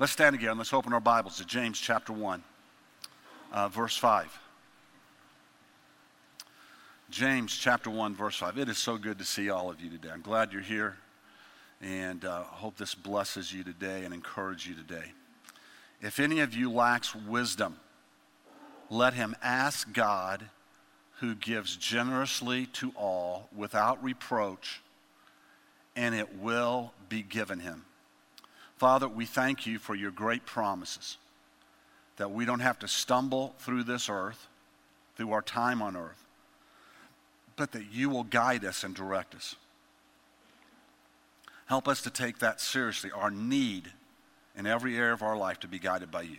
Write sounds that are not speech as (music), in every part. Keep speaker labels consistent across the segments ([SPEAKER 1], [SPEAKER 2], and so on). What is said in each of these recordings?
[SPEAKER 1] Let's stand again. Let's open our Bibles to James chapter 1, uh, verse 5. James chapter 1, verse 5. It is so good to see all of you today. I'm glad you're here and uh, hope this blesses you today and encourages you today. If any of you lacks wisdom, let him ask God who gives generously to all without reproach, and it will be given him. Father, we thank you for your great promises that we don't have to stumble through this earth, through our time on earth, but that you will guide us and direct us. Help us to take that seriously, our need in every area of our life to be guided by you,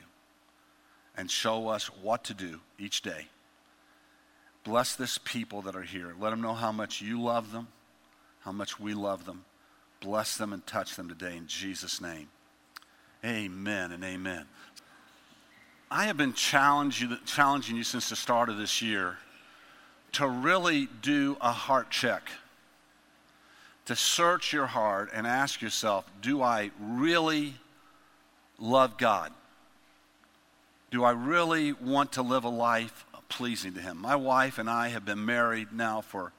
[SPEAKER 1] and show us what to do each day. Bless this people that are here. Let them know how much you love them, how much we love them. Bless them and touch them today in Jesus' name. Amen and amen. I have been challenging you since the start of this year to really do a heart check, to search your heart and ask yourself do I really love God? Do I really want to live a life pleasing to Him? My wife and I have been married now for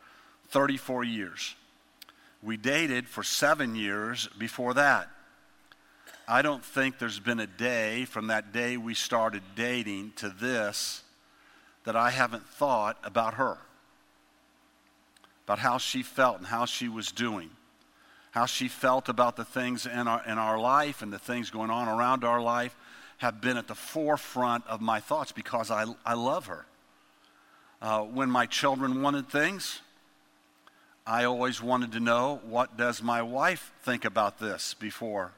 [SPEAKER 1] 34 years. We dated for seven years before that. I don't think there's been a day from that day we started dating to this that I haven't thought about her, about how she felt and how she was doing, how she felt about the things in our, in our life and the things going on around our life have been at the forefront of my thoughts because I, I love her. Uh, when my children wanted things, I always wanted to know what does my wife think about this before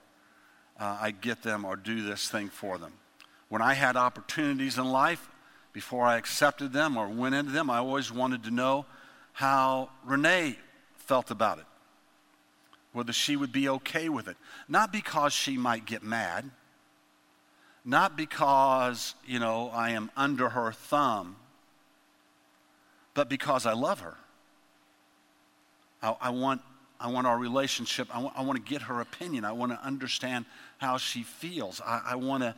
[SPEAKER 1] uh, I get them or do this thing for them. When I had opportunities in life, before I accepted them or went into them, I always wanted to know how Renee felt about it, whether she would be okay with it. Not because she might get mad, not because, you know, I am under her thumb, but because I love her. I, I want, I want our relationship, I want, want to get her opinion. I want to understand how she feels. I, I want to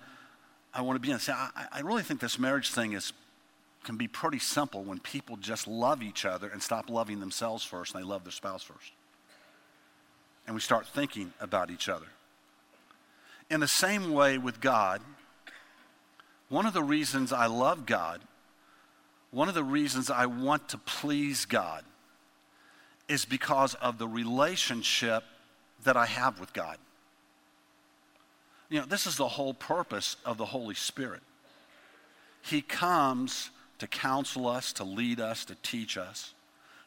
[SPEAKER 1] I want to be in. See, I, I really think this marriage thing is can be pretty simple when people just love each other and stop loving themselves first and they love their spouse first. And we start thinking about each other. In the same way with God, one of the reasons I love God, one of the reasons I want to please God, is because of the relationship that I have with God. You know, this is the whole purpose of the Holy Spirit. He comes to counsel us, to lead us, to teach us,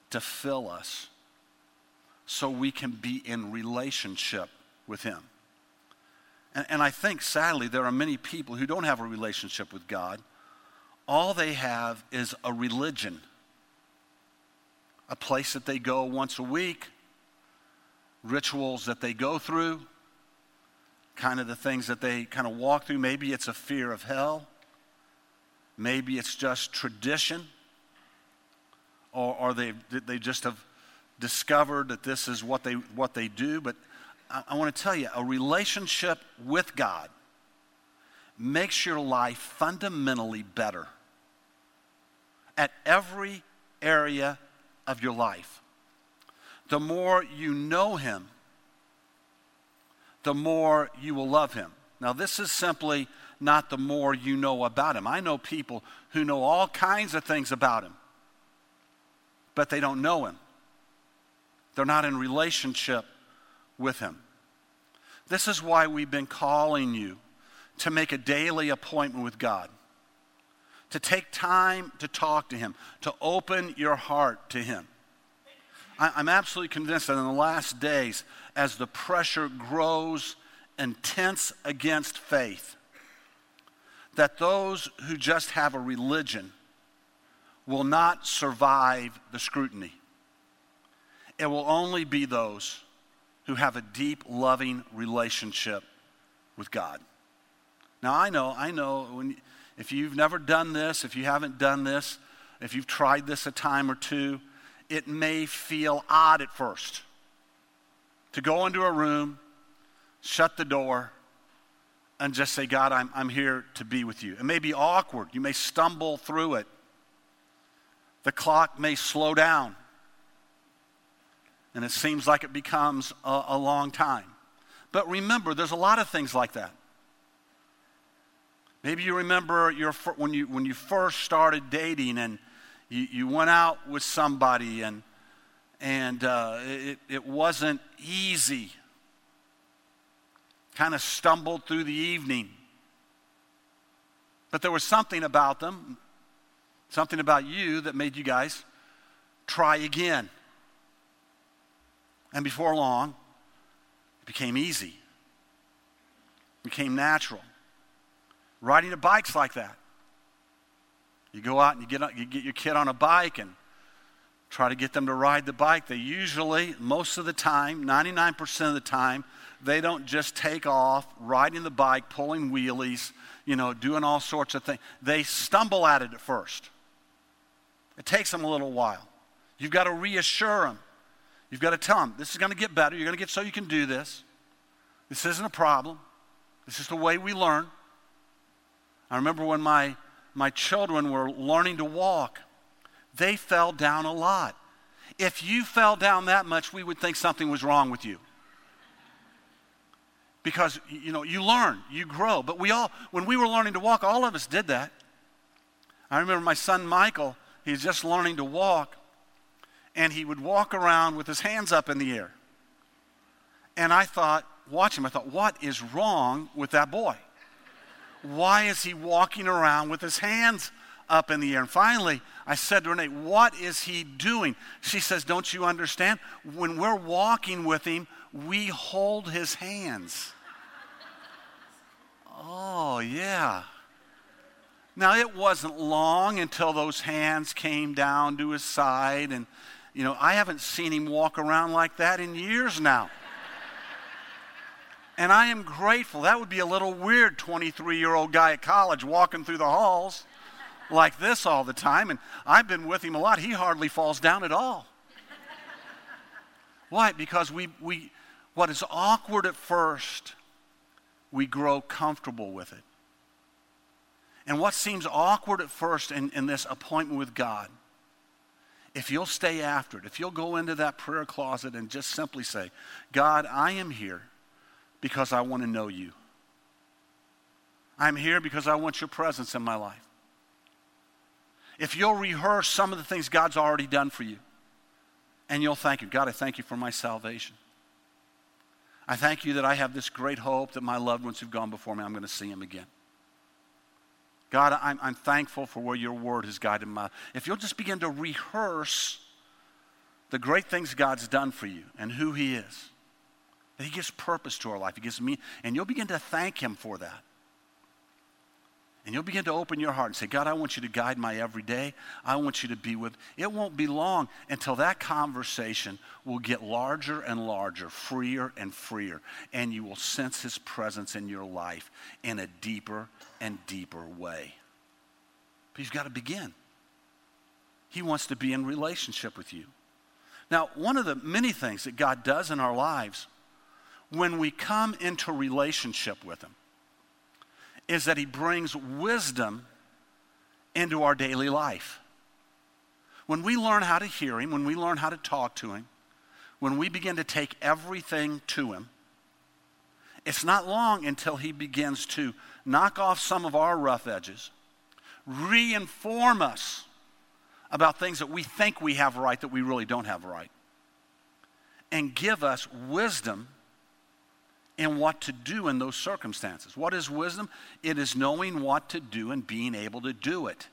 [SPEAKER 1] to fill us, so we can be in relationship with Him. And, and, I think, sadly, there are many people who don't have a relationship with God. All they have is a religion, a place that they go once a week, rituals that they go through, kind of the things that they kind of walk through. Maybe it's a fear of hell. Maybe it's just tradition. Or, or they, they just have discovered that this is what they, what they do. But I, I want to tell you a relationship with God makes your life fundamentally better at every area of your life. The more you know Him, the more you will love him. Now, this is simply not the more you know about him. I know people who know all kinds of things about him, but they don't know him. They're not in relationship with him. This is why we've been calling you to make a daily appointment with God, to take time to talk to him, to open your heart to him. I'm absolutely convinced that in the last days, as the pressure grows intense against faith, that those who just have a religion will not survive the scrutiny. It will only be those who have a deep, loving relationship with God. Now, I know, I know, when, if you've never done this, if you haven't done this, if you've tried this a time or two, it may feel odd at first to go into a room, shut the door, and just say, God, I'm, I'm here to be with you. It may be awkward. You may stumble through it. The clock may slow down. And it seems like it becomes a, a long time. But remember, there's a lot of things like that. Maybe you remember your, when, you, when you first started dating and you, you went out with somebody and, and uh, it, it wasn't easy kind of stumbled through the evening. But there was something about them, something about you that made you guys try again. And before long, it became easy, it became natural. Riding a bike's like that. You go out and you get, you get your kid on a bike and try to get them to ride the bike. They usually, most of the time, 99% of the time, they don't just take off riding the bike, pulling wheelies, you know, doing all sorts of things. They stumble at it at first. It takes them a little while. You've got to reassure them. You've got to tell them, this is going to get better. You're going to get so you can do this. This isn't a problem. This is the way we learn. I remember when my, my children were learning to walk, they fell down a lot. If you fell down that much, we would think something was wrong with you. Because you know you learn you grow. But we all when we were learning to walk all of us did that. I remember my son michael he's just learning to walk and he would walk around with his hands up in the air. And i thought watch him i thought what is wrong with that boy why is he walking around with his hands up in the air and finally i said to renee what is he doing she says don't you understand when we're walking with him we hold his hands Oh, yeah. Now, it wasn't long until those hands came down to his side. And, you know, I haven't seen him walk around like that in years now. And I am grateful. That would be a little weird 23 year old guy at college walking through the halls like this all the time. And I've been with him a lot. He hardly falls down at all. Why? Because we, we, what is awkward at first we grow comfortable with it. And what seems awkward at first in, in this appointment with God, if you'll stay after it, if you'll go into that prayer closet and just simply say, God, I am here because I want to know you. I'm here because I want your presence in my life. If you'll rehearse some of the things God's already done for you, and you'll thank Him, God, I thank you for my salvation. I thank you that I have this great hope that my loved ones who've gone before me, I'm going to see them again. God, I'm, I'm thankful for where your word has guided my If you'll just begin to rehearse the great things God's done for you and who he is, that he gives purpose to our life, he gives me, and you'll begin to thank him for that. And you'll begin to open your heart and say, God, I want you to guide my everyday. I want you to be with. It won't be long until that conversation will get larger and larger, freer and freer, and you will sense his presence in your life in a deeper and deeper way. But you've got to begin. He wants to be in relationship with you. Now, one of the many things that God does in our lives when we come into relationship with him is that he brings wisdom into our daily life. When we learn how to hear him, when we learn how to talk to him, when we begin to take everything to him, it's not long until he begins to knock off some of our rough edges, reinform us about things that we think we have right that we really don't have right, and give us wisdom and what to do in those circumstances. What is wisdom? It is knowing what to do and being able to do it.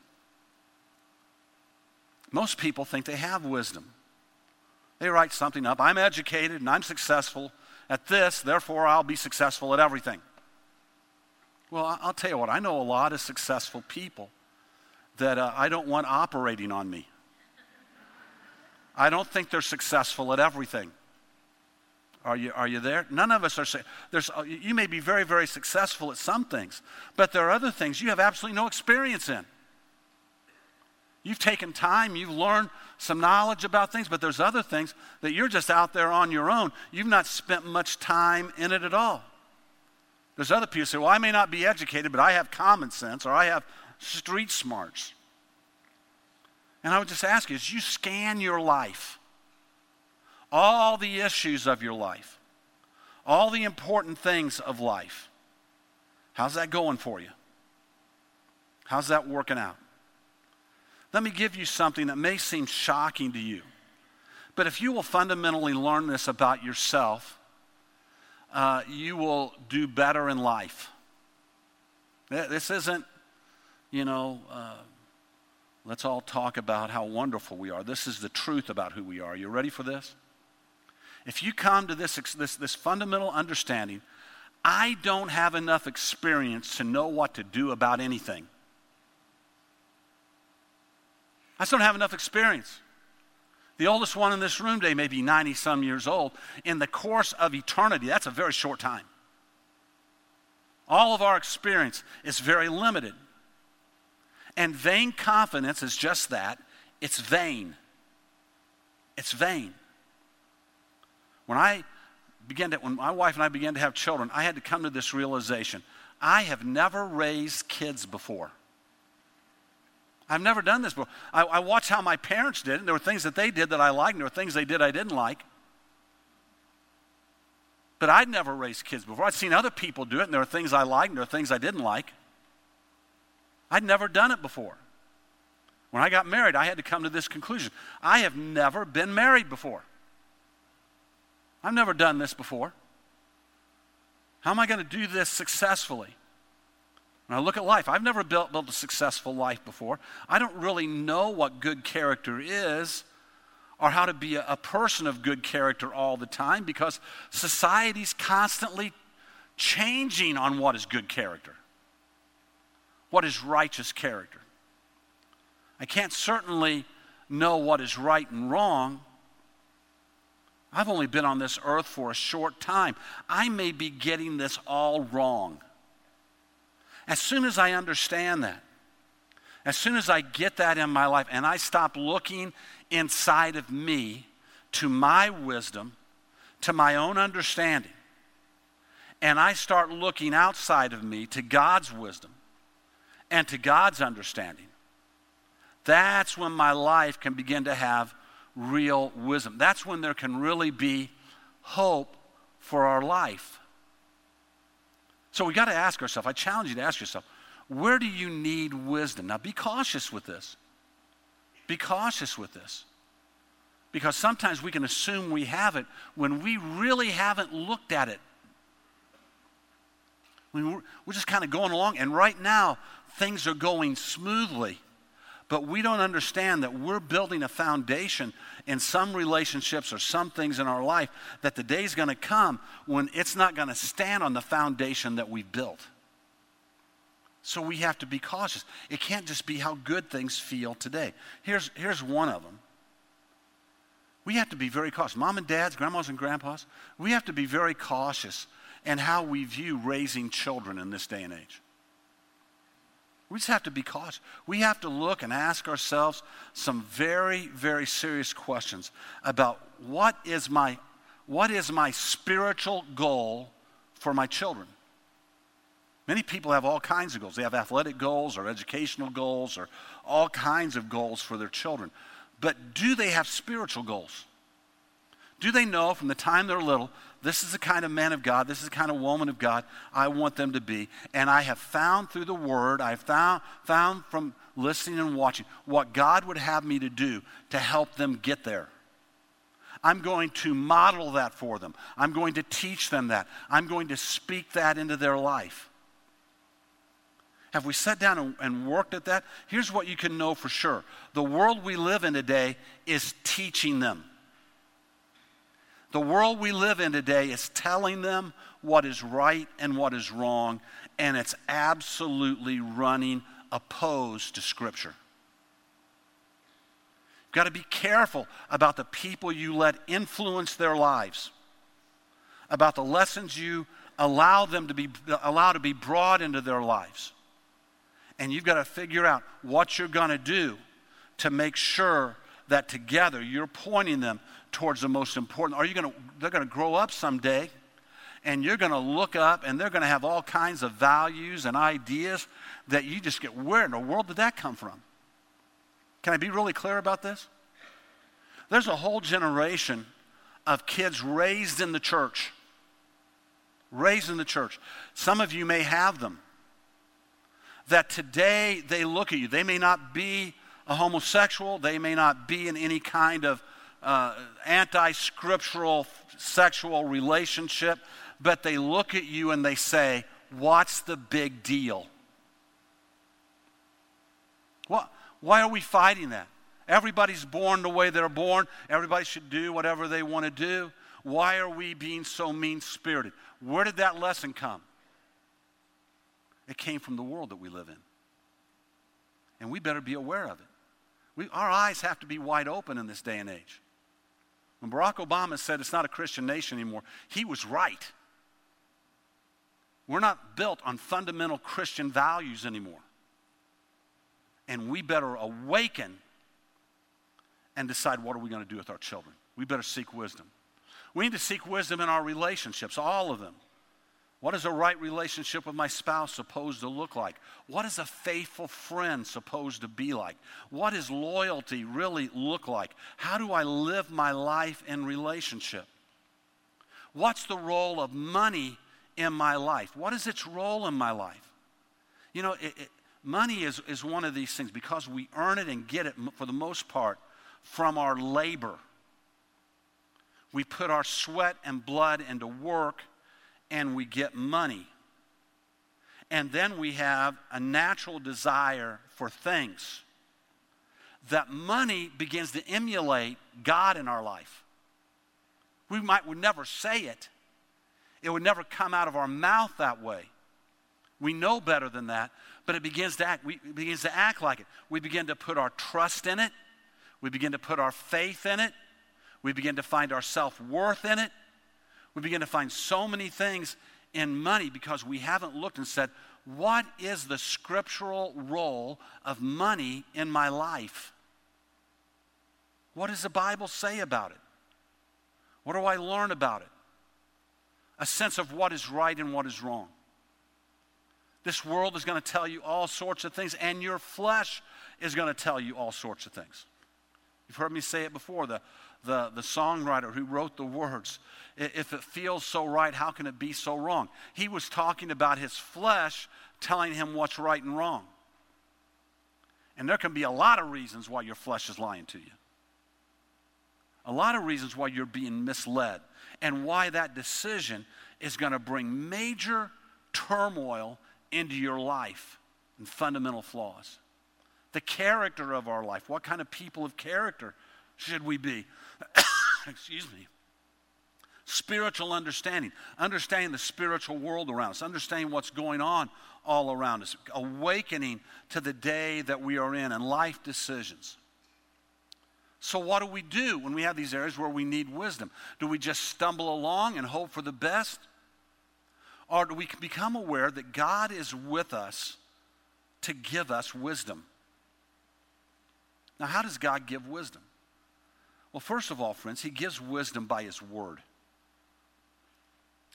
[SPEAKER 1] Most people think they have wisdom. They write something up I'm educated and I'm successful at this, therefore I'll be successful at everything. Well, I'll tell you what, I know a lot of successful people that uh, I don't want operating on me. I don't think they're successful at everything. Are you, are you there? None of us are. There's, uh, you may be very, very successful at some things, but there are other things you have absolutely no experience in. You've taken time, you've learned some knowledge about things, but there's other things that you're just out there on your own. You've not spent much time in it at all. There's other people who say, well, I may not be educated, but I have common sense or I have street smarts. And I would just ask you as you scan your life, all the issues of your life, all the important things of life, how's that going for you? How's that working out? Let me give you something that may seem shocking to you. But if you will fundamentally learn this about yourself, uh, you will do better in life. This isn't, you know, uh, let's all talk about how wonderful we are. This is the truth about who we are. You ready for this? If you come to this, this, this fundamental understanding, I don't have enough experience to know what to do about anything. I just don't have enough experience. The oldest one in this room today may be 90 some years old. In the course of eternity, that's a very short time. All of our experience is very limited. And vain confidence is just that it's vain. It's vain. When I began to, when my wife and I began to have children, I had to come to this realization. I have never raised kids before. I've never done this before. I, I watched how my parents did it. There were things that they did that I liked, and there were things they did I didn't like. But I'd never raised kids before. I'd seen other people do it, and there were things I liked, and there were things I didn't like. I'd never done it before. When I got married, I had to come to this conclusion I have never been married before. I've never done this before. How am I going to do this successfully? When I look at life, I've never built, built a successful life before. I don't really know what good character is or how to be a, a person of good character all the time because society's constantly changing on what is good character, what is righteous character. I can't certainly know what is right and wrong. I've only been on this earth for a short time. I may be getting this all wrong. As soon as I understand that, as soon as I get that in my life and I stop looking inside of me to my wisdom, to my own understanding, and I start looking outside of me to God's wisdom and to God's understanding, that's when my life can begin to have real wisdom. That's when there can really be hope for our life. So we got to ask ourselves, I challenge you to ask yourself, where do you need wisdom? Now be cautious with this. Be cautious with this. Because sometimes we can assume we have it when we really haven't looked at it. we're just kind of going along, and right now, things are going smoothly. But we don't understand that we're building a foundation in some relationships or some things in our life that the day's going to come when it's not going to stand on the foundation that we've built. So we have to be cautious. It can't just be how good things feel today. Here's, here's one of them. We have to be very cautious. Mom and dads, grandmas and grandpas, we have to be very cautious in how we view raising children in this day and age. We just have to be cautious. We have to look and ask ourselves some very, very serious questions about what is my, what is my spiritual goal for my children. Many people have all kinds of goals. They have athletic goals or educational goals or all kinds of goals for their children. But do they have spiritual goals? Do they know from the time they're little this is the kind of man of God, this is the kind of woman of God I want them to be. And I have found through the Word, I have found, found from listening and watching what God would have me to do to help them get there. I'm going to model that for them. I'm going to teach them that. I'm going to speak that into their life. Have we sat down and, and, worked at that? Here's what you can know for sure the world we live in today is teaching them. The world we live in today is telling them what is right and what is wrong, and it's absolutely running opposed to Scripture. You've got to be careful about the people you let influence their lives, about the lessons you allow them to be allow to be brought into their lives. And you've got to figure out what you're going to do to make sure that together you're pointing them towards the most important. Are you going to, they're going to grow up someday and you're going to look up and they're going to have all kinds of values and ideas that you just get, where in the world did that come from? Can I be really clear about this? There's a whole generation of kids raised in the church. Raised in the church. Some of you may have them. That today they look at you. They may not be a homosexual, they may not be in any kind of uh, anti scriptural sexual relationship, but they look at you and they say, What's the big deal? What, why are we fighting that? Everybody's born the way they're born. Everybody should do whatever they want to do. Why are we being so mean spirited? Where did that lesson come? It came from the world that we live in. And we better be aware of it. We, our eyes have to be wide open in this day and age. When Barack Obama said it's not a Christian nation anymore, he was right. We're not built on fundamental Christian values anymore. And we better awaken and decide what are we going to do with our children. We better seek wisdom. We need to seek wisdom in our relationships, all of them. What is a right relationship with my spouse supposed to look like? What is a faithful friend supposed to be like? What does loyalty really look like? How do I live my life in relationship? What's the role of money in my life? What is its role in my life? You know, it, it, money is, is one of these things because we earn it and get it for the most part from our labor. We put our sweat and blood into work and we get money. And then we have a natural desire for things. That money begins to emulate God in our life. We might would never say it. It would never come out of our mouth that way. We know better than that, but it begins to act. We, begins to act like it. We begin to put our trust in it. We begin to put our faith in it. We begin to find our self worth in it. We begin to find so many things in money because we haven't looked and said, what is the scriptural role of money in my life? What does the Bible say about it? What do I learn about it? A sense of what is right and what is wrong. This world is going to tell you all sorts of things, and your flesh is going to tell you all sorts of things. You've heard me say it before. The, the, the songwriter who wrote the words, if it feels so right, how can it be so wrong? He was talking about his flesh telling him what's right and wrong. And there can be a lot of reasons why your flesh is lying to you. A lot of reasons why you're being misled, and why that decision is going to bring major turmoil into your life and fundamental flaws the character of our life. What kind of people of character should we be? (coughs) Excuse me. Spiritual understanding, understanding the spiritual world around us, understanding what's going on all around us, awakening to the day that we are in, and life decisions. So, what do we do when we have these areas where we need wisdom? Do we just stumble along and hope for the best? Or do we become aware that God is with us to give us wisdom? Now, how does God give wisdom? Well, first of all, friends, He gives wisdom by His Word.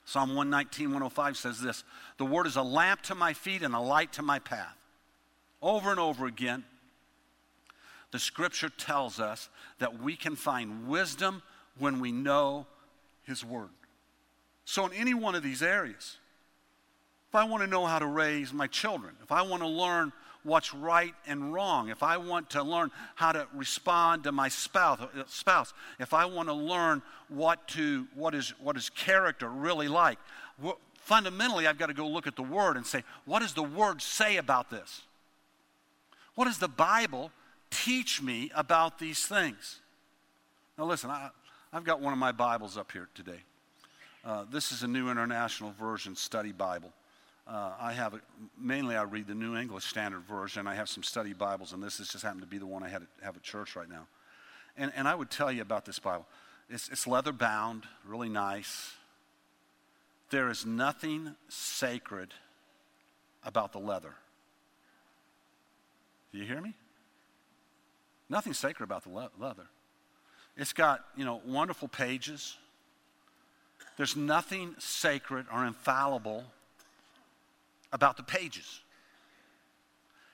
[SPEAKER 1] Psalm 119, 105 says this The Word is a lamp to my feet and a light to my path. Over and over again, the Scripture tells us that we can find wisdom when we know His Word. So, in any one of these areas, if I want to know how to raise my children, if I want to learn what's right and wrong, if I want to learn how to respond to my spouse, uh, spouse if I want to learn what, to, what, is, what is character really like, fundamentally, I've got to go look at the Word and say, what does the Word say about this? What does the Bible teach me about these things? Now, listen, I, have got one of my Bibles up here today. Uh, this is a New International Version Study Bible. Uh, I have, a, mainly I read the New English Standard Version. I have some study Bibles, and this has just happened to be the one I had have at church right now. And, and I would tell you about this Bible. It's, it's leather bound, really nice. There is nothing sacred about the leather. Do you hear me? Nothing sacred about the le- leather. It's got, you know, wonderful pages. There's nothing sacred or infallible about the pages.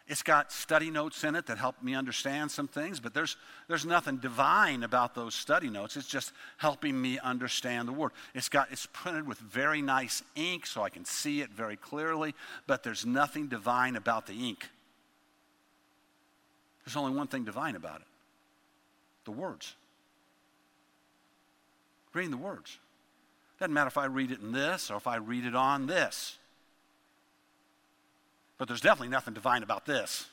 [SPEAKER 1] It's got study notes in it that help me understand some things, but there's, there's nothing divine about those study notes. It's just helping me understand the Word. It's, got, it's printed with very nice ink so I can see it very clearly, but there's nothing divine about the ink. There's only one thing divine about it the words. Reading the words. Doesn't matter if I read it in this or if I read it on this. But there's definitely nothing divine about this.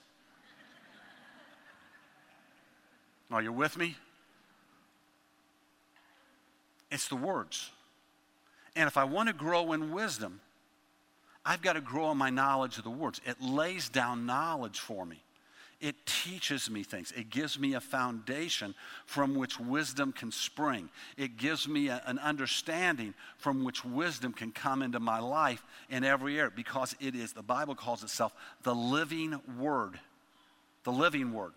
[SPEAKER 1] Are you with me? It's the words. And if I want to grow in wisdom, I've got to grow in my knowledge of the words. It lays down knowledge for me. It teaches me things. It gives me a foundation from which wisdom can spring. It gives me a, an understanding from which wisdom can come into my life in every area because it is, the Bible calls itself the living word. The living word.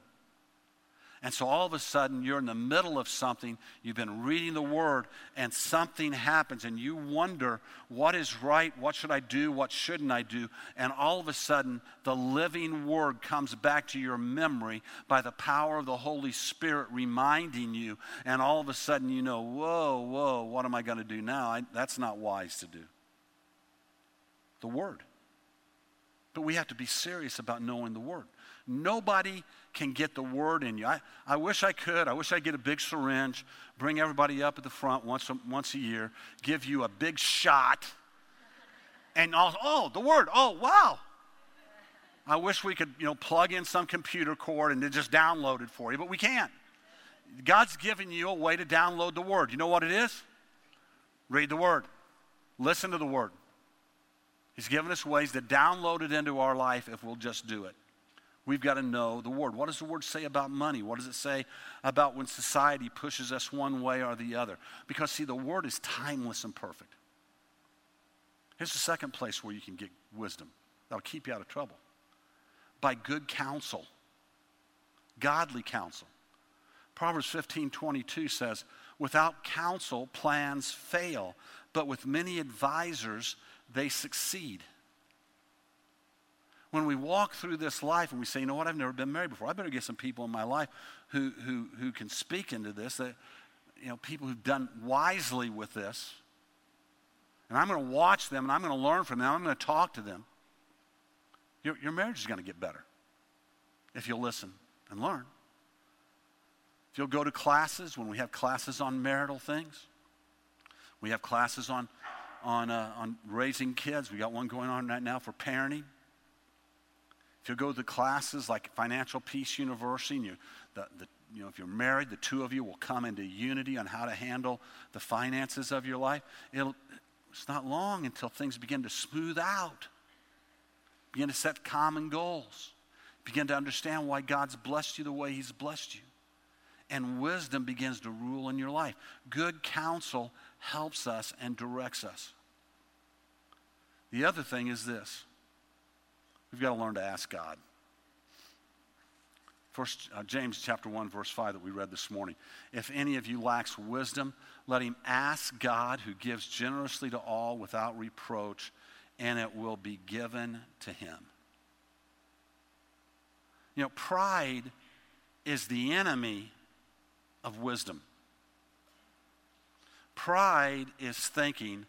[SPEAKER 1] And so all of a sudden, you're in the middle of something, you've been reading the Word, and something happens, and you wonder, what is right? What should I do? What shouldn't I do? And all of a sudden, the living Word comes back to your memory by the power of the Holy Spirit reminding you, and all of a sudden, you know, whoa, whoa, what am I going to do now? I, that's not wise to do. The Word. But we have to be serious about knowing the Word. Nobody can get the word in you. I, I wish I could. I wish I'd get a big syringe, bring everybody up at the front once a, once a year, give you a big shot, and all, oh, the word, oh, wow. I wish we could, you know, plug in some computer cord and then just download it for you, but we can't. God's given you a way to download the word. You know what it is? Read the word. Listen to the word. He's given us ways to download it into our life if we'll just do it. We've got to know the Word. What does the Word say about money? What does it say about when society pushes us one way or the other? Because, see, the Word is timeless and perfect. Here's the second place where you can get wisdom that'll keep you out of trouble by good counsel, godly counsel. Proverbs 15 22 says, Without counsel, plans fail, but with many advisors, they succeed when we walk through this life and we say, you know what, I've never been married before. I better get some people in my life who, who, who can speak into this, that, you know, people who've done wisely with this. And I'm going to watch them and I'm going to learn from them. I'm going to talk to them. Your, your marriage is going to get better if you'll listen and learn. If you'll go to classes, when we have classes on marital things, we have classes on, on, uh, on raising kids. We got one going on right now for parenting. If you go to classes like Financial Peace University, and you, the, the, you know, if you're married, the two of you will come into unity on how to handle the finances of your life. It'll, it's not long until things begin to smooth out, begin to set common goals, begin to understand why God's blessed you the way He's blessed you. And wisdom begins to rule in your life. Good counsel helps us and directs us. The other thing is this We've got to learn to ask God. First, uh, James chapter 1, verse 5 that we read this morning. If any of you lacks wisdom, let him ask God who gives generously to all without reproach, and it will be given to him. You know, pride is the enemy of wisdom. Pride is thinking,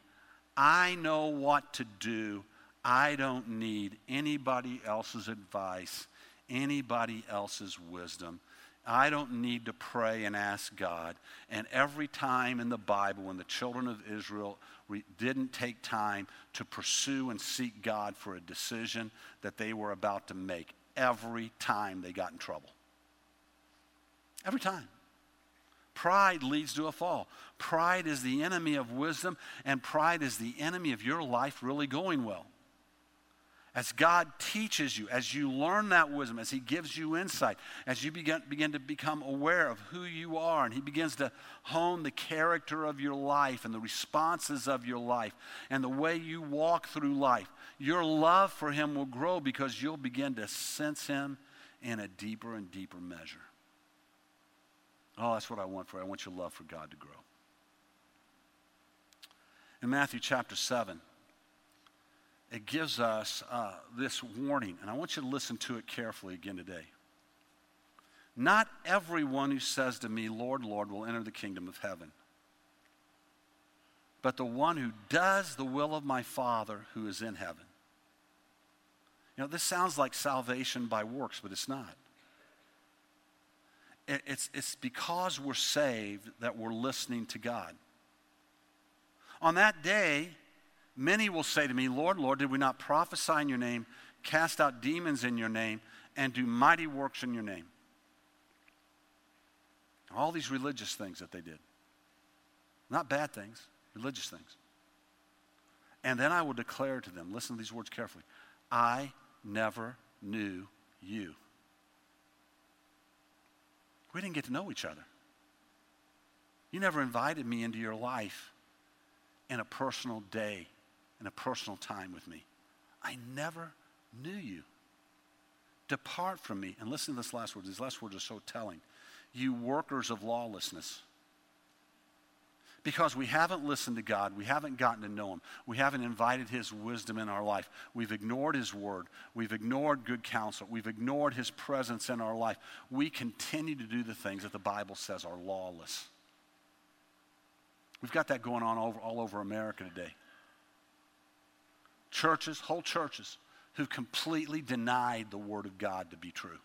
[SPEAKER 1] I know what to do I don't need anybody else's advice, anybody else's wisdom. I don't need to pray and ask God. And every time in the Bible, when the children of Israel re- didn't take time to pursue and seek God for a decision that they were about to make, every time they got in trouble. Every time. Pride leads to a fall. Pride is the enemy of wisdom, and pride is the enemy of your life really going well as God teaches you, as you learn that wisdom, as He gives you insight, as you begin, begin to become aware of who you are, and He begins to hone the character of your life and the responses of your life and the way you walk through life, your love for Him will grow because you'll begin to sense Him in a deeper and deeper measure. Oh, that's what I want for you. I want your love for God to grow. In Matthew chapter 7, it gives us uh, this warning, and I want you to listen to it carefully again today. Not everyone who says to me, Lord, Lord, will enter the kingdom of heaven, but the one who does the will of my Father who is in heaven. You know, this sounds like salvation by works, but it's not. It's, it's because we're saved that we're listening to God. On that day, many will say to me, Lord, Lord, did we not prophesy in your name, cast out demons in your name, and do mighty works in your name? All these religious things that they did. Not bad things, religious things. And then I will declare to them, listen to these words carefully I never knew you. We didn't get to know each other. You never invited me into your life in a personal day, in a personal time with me. I never knew you. Depart from me. And listen to this last word. These last words are so telling. You workers of lawlessness because we haven't listened to God. We haven't gotten to know Him. We haven't invited His wisdom in our life. We've ignored His word. We've ignored good counsel. We've ignored His presence in our life. We continue to do the things that the Bible says are lawless. We've got that going on over, all over America today. Churches, whole churches, who've completely denied the Word of God to be true.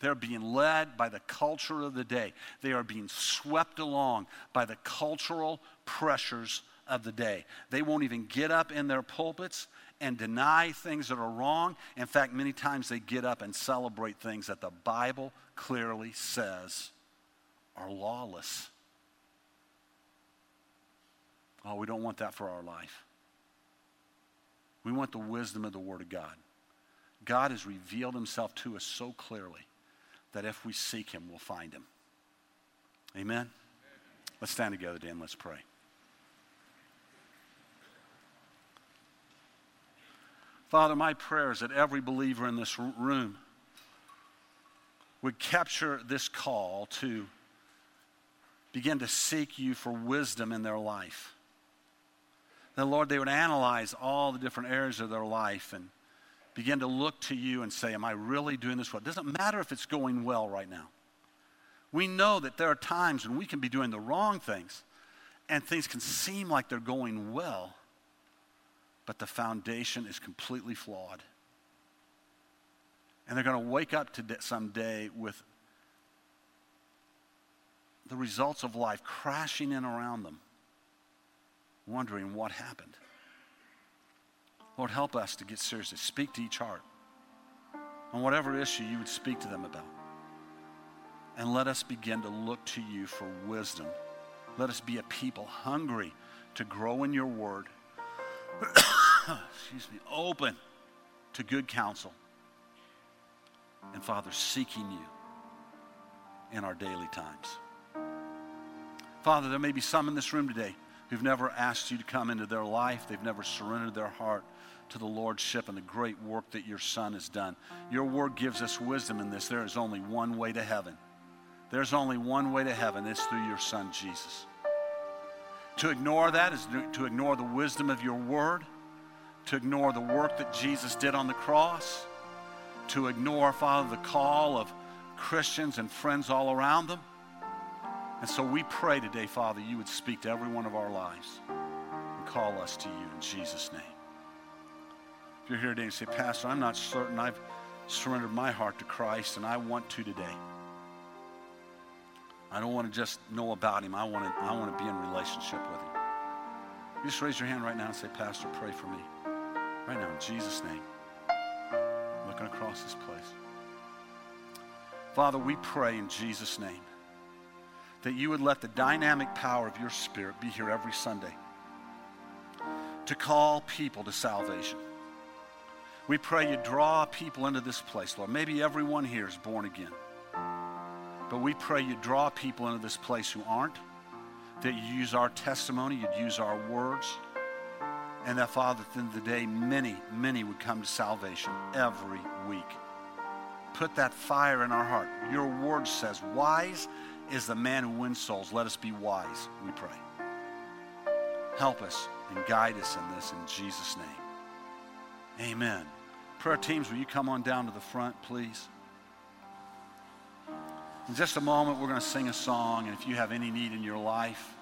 [SPEAKER 1] They're being led by the culture of the day. They are being swept along by the cultural pressures of the day. They won't even get up in their pulpits and deny things that are wrong. In fact, many times they get up and celebrate things that the Bible clearly says are lawless. Oh, we don't want that for our life. We want the wisdom of the Word of God. God has revealed himself to us so clearly that if we seek him, we'll find him. Amen? Let's stand together, Dan. Let's pray. Father, my prayer is that every believer in this room would capture this call to begin to seek you for wisdom in their life. That, Lord, they would analyze all the different areas of their life and begin to look to you and say, Am I really doing this well? It doesn't matter if it's going well right now. We know that there are times when we can be doing the wrong things and things can seem like they're going well, but the foundation is completely flawed. And they're going to wake up to someday with the results of life crashing in around them, wondering what happened. Lord, help us to get serious. Speak to each heart on whatever issue you would speak to them about. And let us begin to look to you for wisdom. Let us be a people hungry to grow in your word. (coughs) Excuse me, open to good counsel. And Father, seeking you in our daily times. Father, there may be some in this room today who've never asked you to come into their life, they've never surrendered their heart to the Lordship and the great work that your Son has done. Your word gives us wisdom in this. There is only one way to heaven. There's only one way to heaven. It's through your Son, Jesus. To ignore that is to ignore the wisdom of your word, to ignore the work that Jesus did on the cross, to ignore, Father, the call of Christians and friends all around them. And so we pray today, Father, you would speak to every one of our lives and call us to you in Jesus' name. If you're here today and say, Pastor, I'm not certain I've surrendered my heart to Christ and I want to today. I don't want to just know about him. I want to, I want to be in relationship with him. You just raise your hand right now and say, Pastor, pray for me. Right now, in Jesus' name. Looking across this place. Father, we pray in Jesus' name that you would let the dynamic power of your Spirit be here every Sunday to call people to salvation. We pray you draw people into this place, Lord. Maybe everyone here is born again. But we pray you draw people into this place who aren't, that you use our testimony, you'd use our words, and that, Father, at the end of the day, many, many would come to salvation every week. Put that fire in our heart. Your word says, wise is the man who wins souls. Let us be wise, we pray. Help us and guide us in this in Jesus' name. Amen. Prayer teams, will you come on down to the front, please? In just a moment, we're going to sing a song, and if you have any need in your life,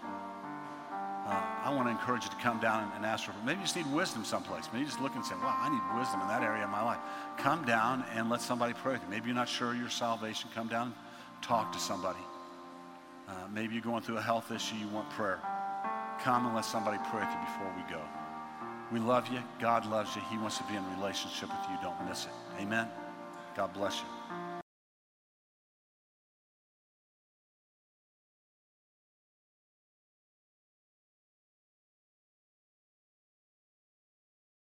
[SPEAKER 1] uh, I want to encourage you to come down and ask for maybe you just need wisdom someplace. Maybe you just look and say, wow, I need wisdom in that area of my life. Come down and let somebody pray with you. Maybe you're not sure of your salvation. Come down and talk to somebody. Uh, maybe you're going through a health issue, you want prayer. Come and let somebody pray with you before we go. We love you. God loves you. He wants to be in relationship with you. Don't miss it. Amen. God bless you.